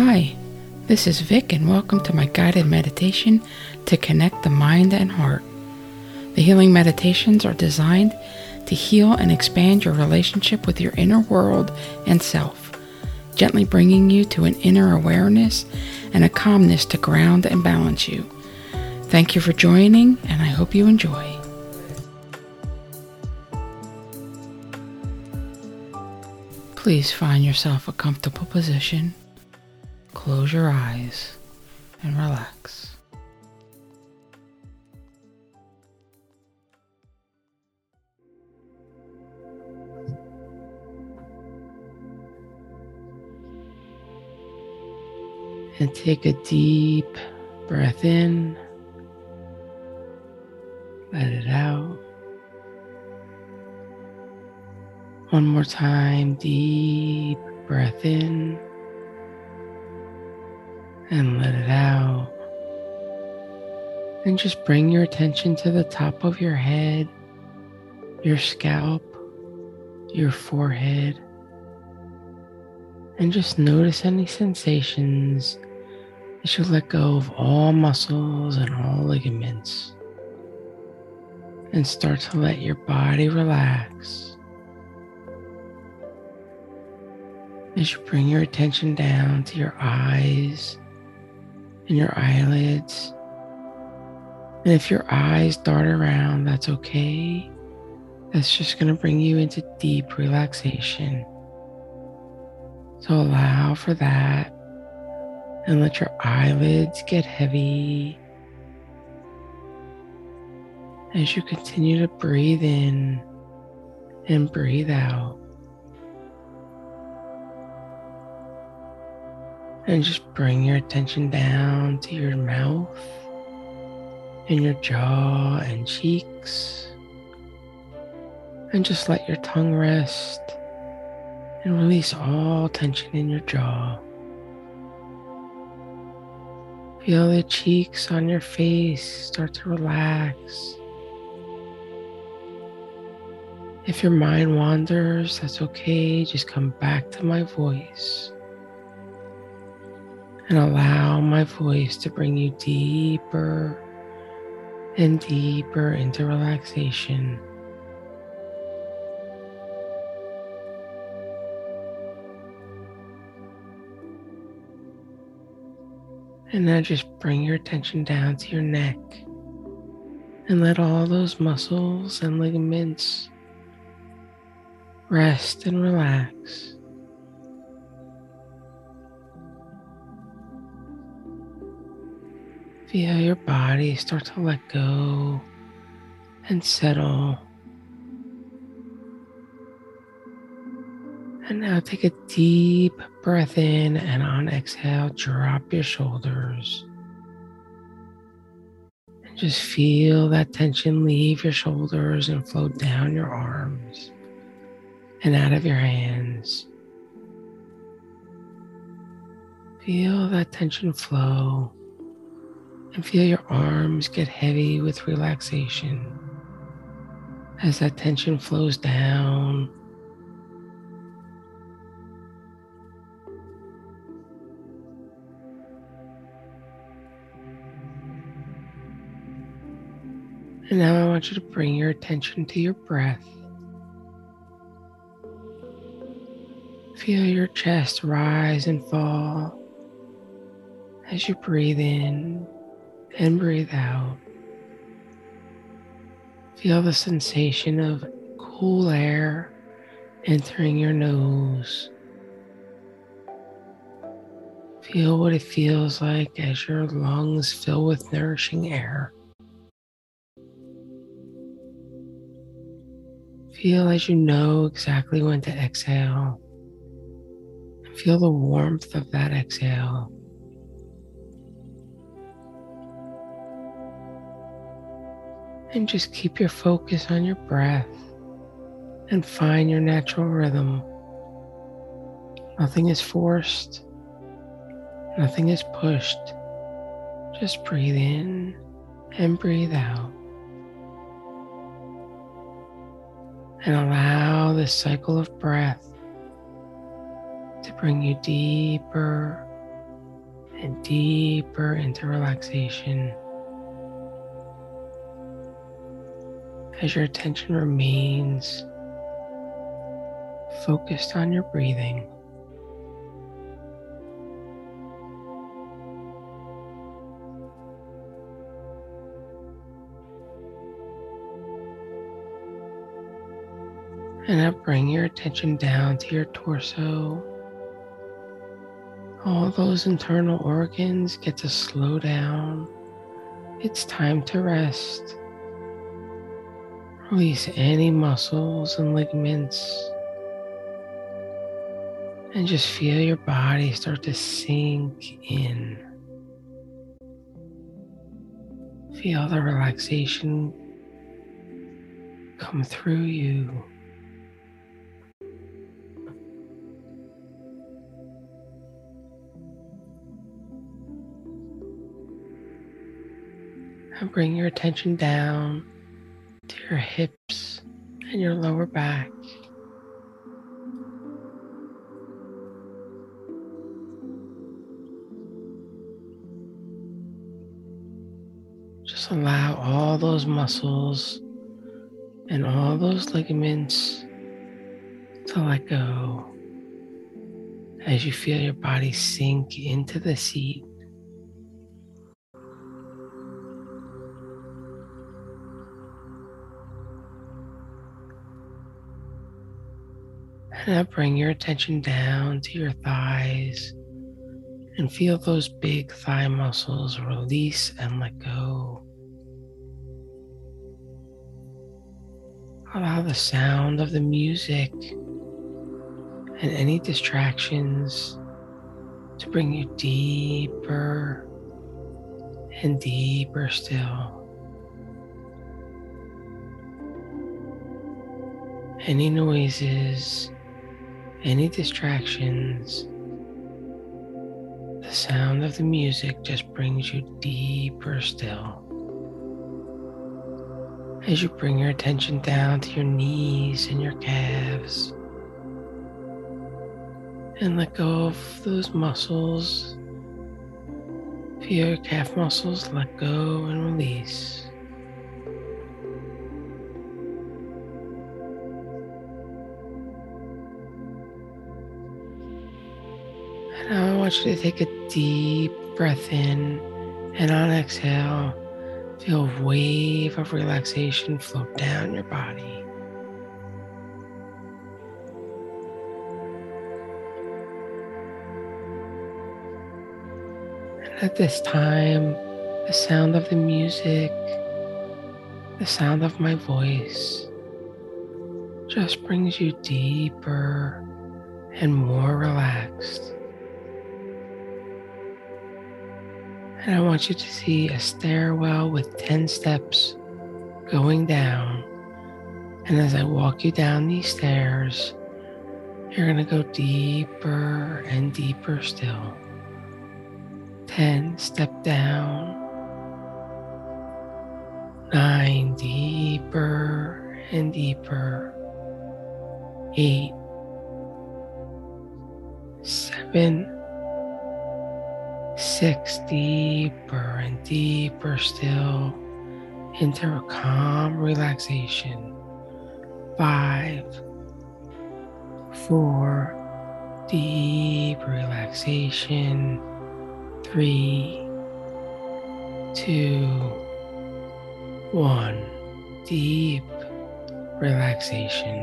Hi, this is Vic, and welcome to my guided meditation to connect the mind and heart. The healing meditations are designed to heal and expand your relationship with your inner world and self, gently bringing you to an inner awareness and a calmness to ground and balance you. Thank you for joining, and I hope you enjoy. Please find yourself a comfortable position. Close your eyes and relax. And take a deep breath in, let it out. One more time, deep breath in and let it out. And just bring your attention to the top of your head, your scalp, your forehead, and just notice any sensations as you let go of all muscles and all ligaments. And start to let your body relax. As you bring your attention down to your eyes and your eyelids. And if your eyes dart around, that's okay. That's just going to bring you into deep relaxation. So allow for that and let your eyelids get heavy as you continue to breathe in and breathe out. And just bring your attention down to your mouth and your jaw and cheeks. And just let your tongue rest and release all tension in your jaw. Feel the cheeks on your face start to relax. If your mind wanders, that's okay. Just come back to my voice and allow my voice to bring you deeper and deeper into relaxation. And now just bring your attention down to your neck and let all those muscles and ligaments rest and relax. Feel your body start to let go and settle. And now take a deep breath in and on exhale, drop your shoulders. And just feel that tension leave your shoulders and flow down your arms and out of your hands. Feel that tension flow and feel your arms get heavy with relaxation as that tension flows down. And now I want you to bring your attention to your breath. Feel your chest rise and fall as you breathe in and breathe out. Feel the sensation of cool air entering your nose. Feel what it feels like as your lungs fill with nourishing air. Feel as you know exactly when to exhale. Feel the warmth of that exhale. And just keep your focus on your breath and find your natural rhythm. Nothing is forced, nothing is pushed. Just breathe in and breathe out. And allow this cycle of breath to bring you deeper and deeper into relaxation as your attention remains focused on your breathing. And now bring your attention down to your torso. All those internal organs get to slow down. It's time to rest. Release any muscles and ligaments. And just feel your body start to sink in. Feel the relaxation come through you. And bring your attention down your hips and your lower back. Just allow all those muscles and all those ligaments to let go as you feel your body sink into the seat. Now bring your attention down to your thighs and feel those big thigh muscles release and let go. Allow the sound of the music and any distractions to bring you deeper and deeper still. Any noises any distractions, the sound of the music just brings you deeper still. As you bring your attention down to your knees and your calves, and let go of those muscles. Feel your calf muscles let go and release. Want you to take a deep breath in and on exhale, feel a wave of relaxation float down your body. And at this time, the sound of the music, the sound of my voice just brings you deeper and more relaxed. And I want you to see a stairwell with 10 steps going down. And as I walk you down these stairs, you're going to go deeper and deeper still. 10, step down. 9, deeper and deeper. 8, 7, six deeper and deeper still into a calm relaxation. Five, four, deep relaxation. Three, two, one, deep relaxation.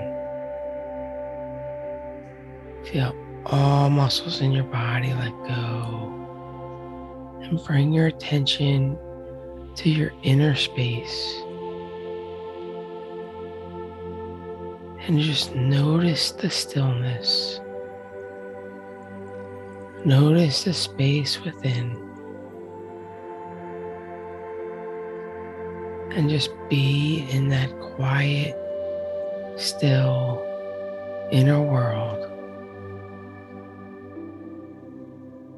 Feel all muscles in your body let go and bring your attention to your inner space. And just notice the stillness. Notice the space within. And just be in that quiet, still inner world.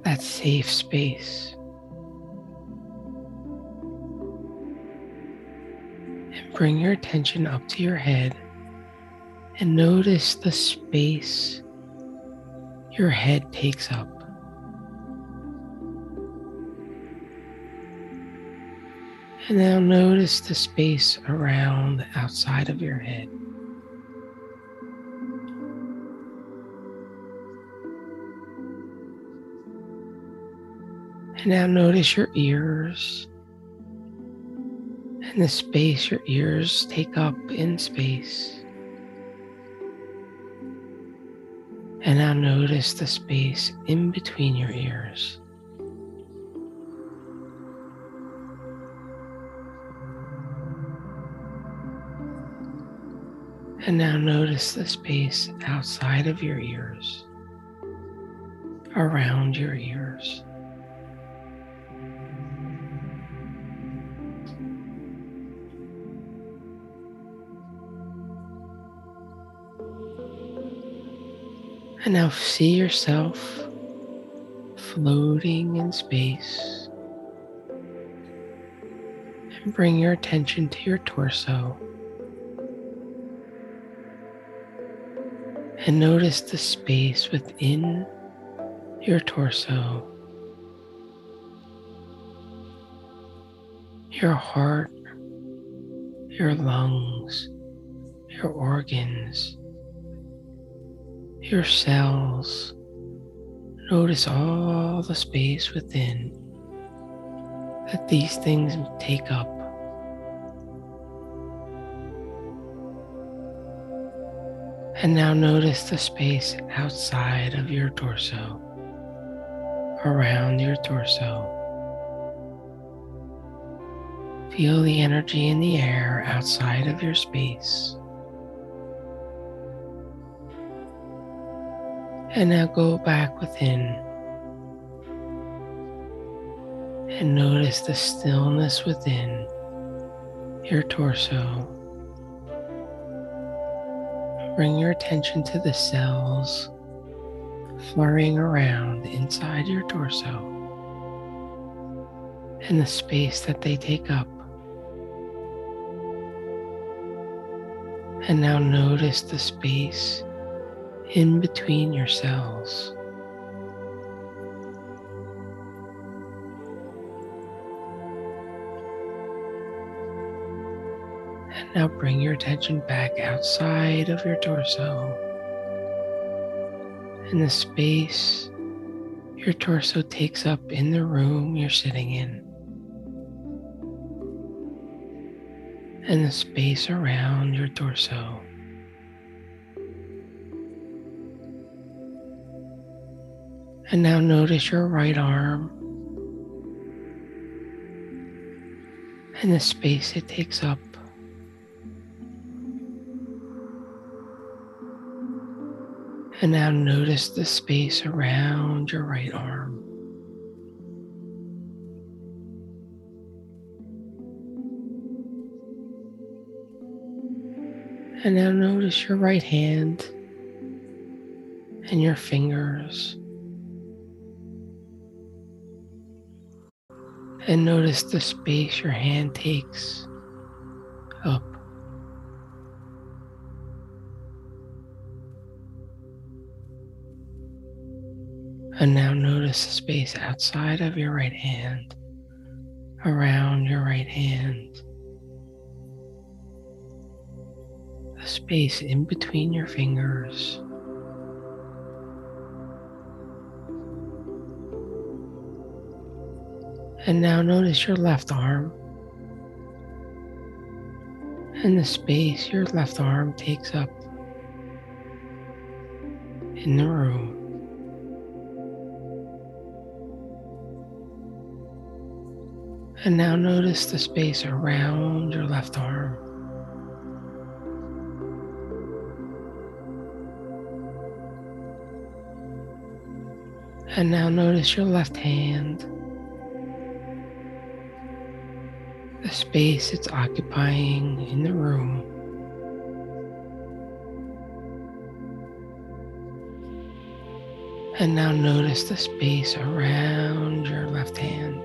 That safe space. bring your attention up to your head and notice the space your head takes up. And now notice the space around the outside of your head. And now notice your ears the space your ears take up in space. And now notice the space in between your ears. And now notice the space outside of your ears, around your ears. And now see yourself floating in space. And bring your attention to your torso. And notice the space within your torso. Your heart, your lungs, your organs your cells. Notice all the space within that these things take up. And now notice the space outside of your torso, around your torso. Feel the energy in the air outside of your space. And now go back within and notice the stillness within your torso. Bring your attention to the cells flurrying around inside your torso and the space that they take up. And now notice the space in between your cells. And now bring your attention back outside of your torso and the space your torso takes up in the room you're sitting in. And the space around your torso. And now notice your right arm and the space it takes up. And now notice the space around your right arm. And now notice your right hand and your fingers. And notice the space your hand takes up. And now notice the space outside of your right hand, around your right hand, the space in between your fingers. And now notice your left arm and the space your left arm takes up in the room. And now notice the space around your left arm. And now notice your left hand. The space it's occupying in the room. And now notice the space around your left hand,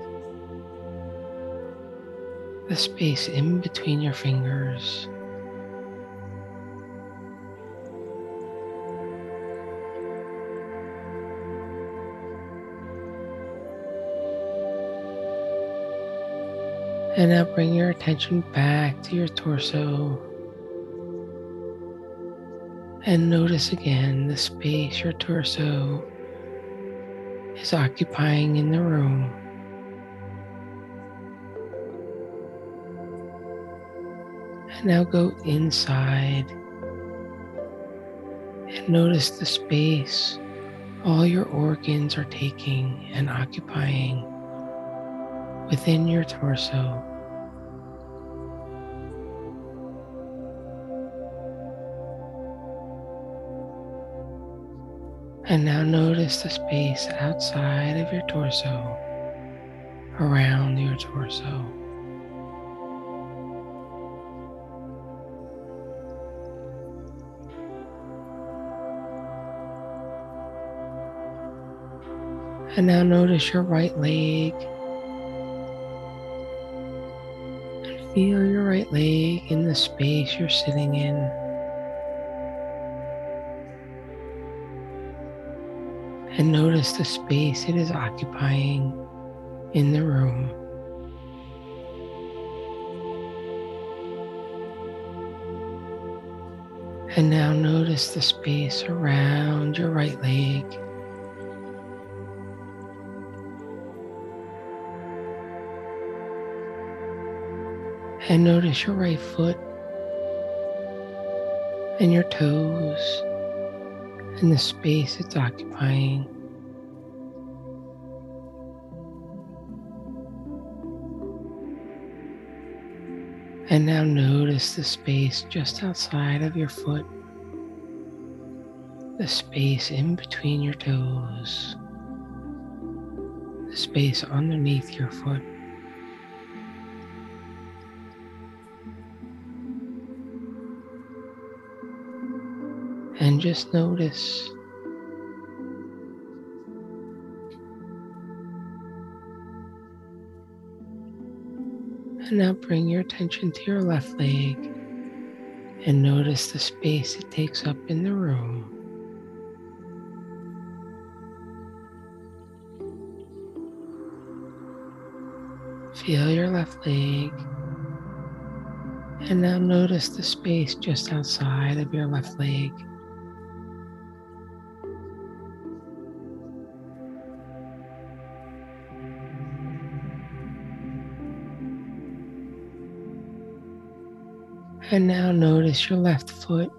the space in between your fingers. And now bring your attention back to your torso. And notice again the space your torso is occupying in the room. And now go inside and notice the space all your organs are taking and occupying within your torso. And now notice the space outside of your torso, around your torso. And now notice your right leg. Feel your right leg in the space you're sitting in. And notice the space it is occupying in the room. And now notice the space around your right leg. And notice your right foot and your toes and the space it's occupying. And now notice the space just outside of your foot, the space in between your toes, the space underneath your foot. Just notice. And now bring your attention to your left leg and notice the space it takes up in the room. Feel your left leg and now notice the space just outside of your left leg. And now notice your left foot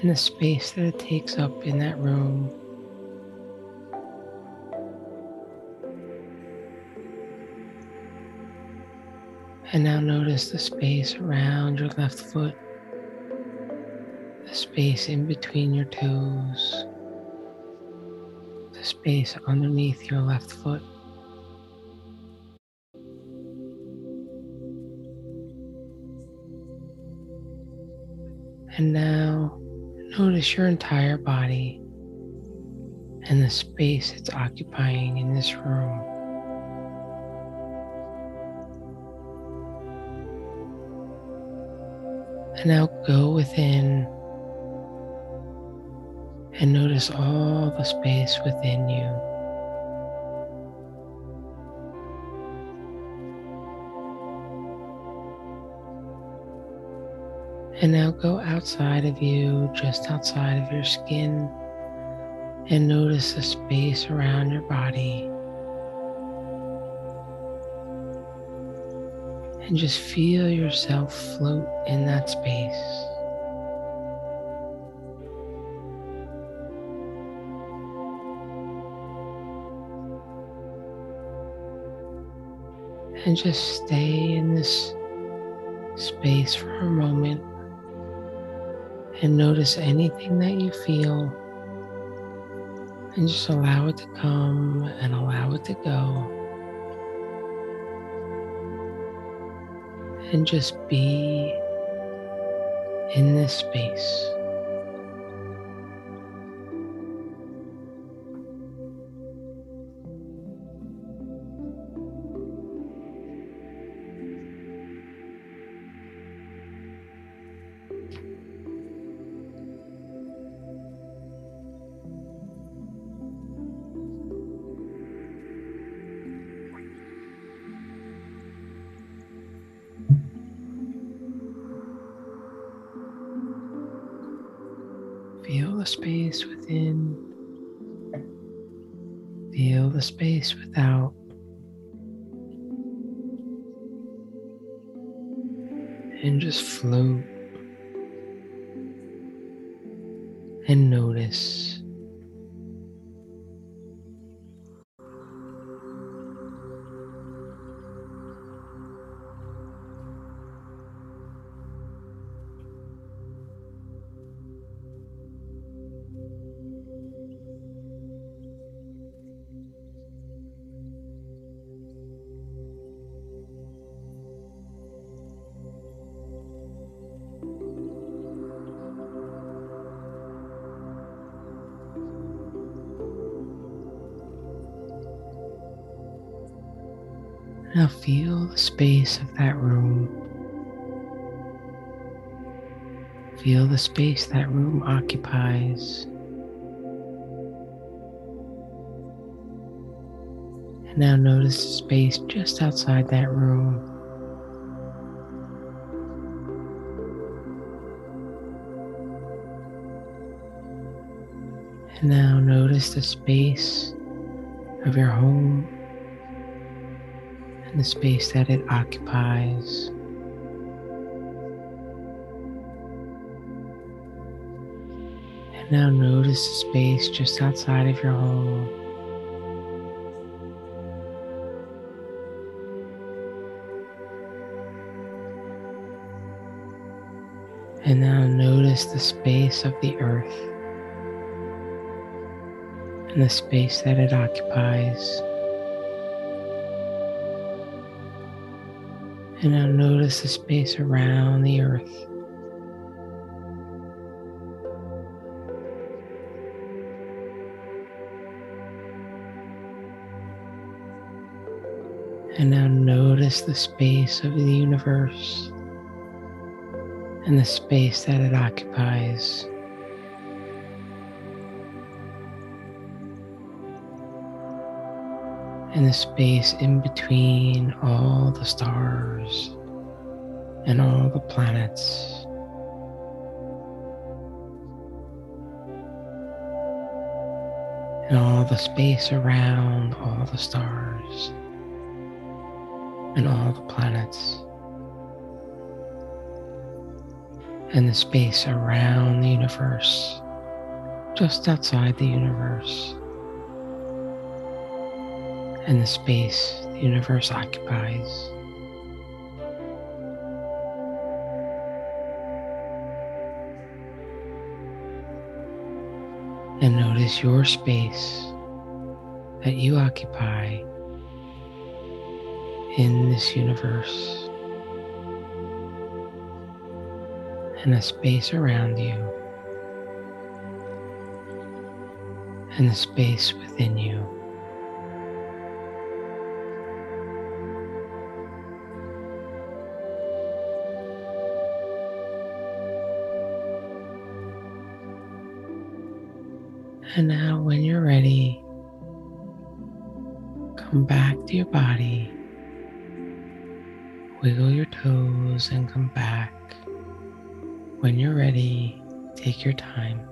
and the space that it takes up in that room. And now notice the space around your left foot, the space in between your toes, the space underneath your left foot. And now notice your entire body and the space it's occupying in this room. And now go within and notice all the space within you. And now go outside of you, just outside of your skin, and notice the space around your body. And just feel yourself float in that space. And just stay in this space for a moment and notice anything that you feel and just allow it to come and allow it to go. And just be in this space. And just float and notice. Space of that room. Feel the space that room occupies. And now notice the space just outside that room. And now notice the space of your home the space that it occupies. And now notice the space just outside of your home. And now notice the space of the earth and the space that it occupies. And now notice the space around the earth. And now notice the space of the universe and the space that it occupies. And the space in between all the stars and all the planets. And all the space around all the stars and all the planets. And the space around the universe, just outside the universe. And the space the universe occupies. And notice your space that you occupy in this universe and the space around you and the space within you. And now, when you're ready, come back to your body. Wiggle your toes and come back. When you're ready, take your time.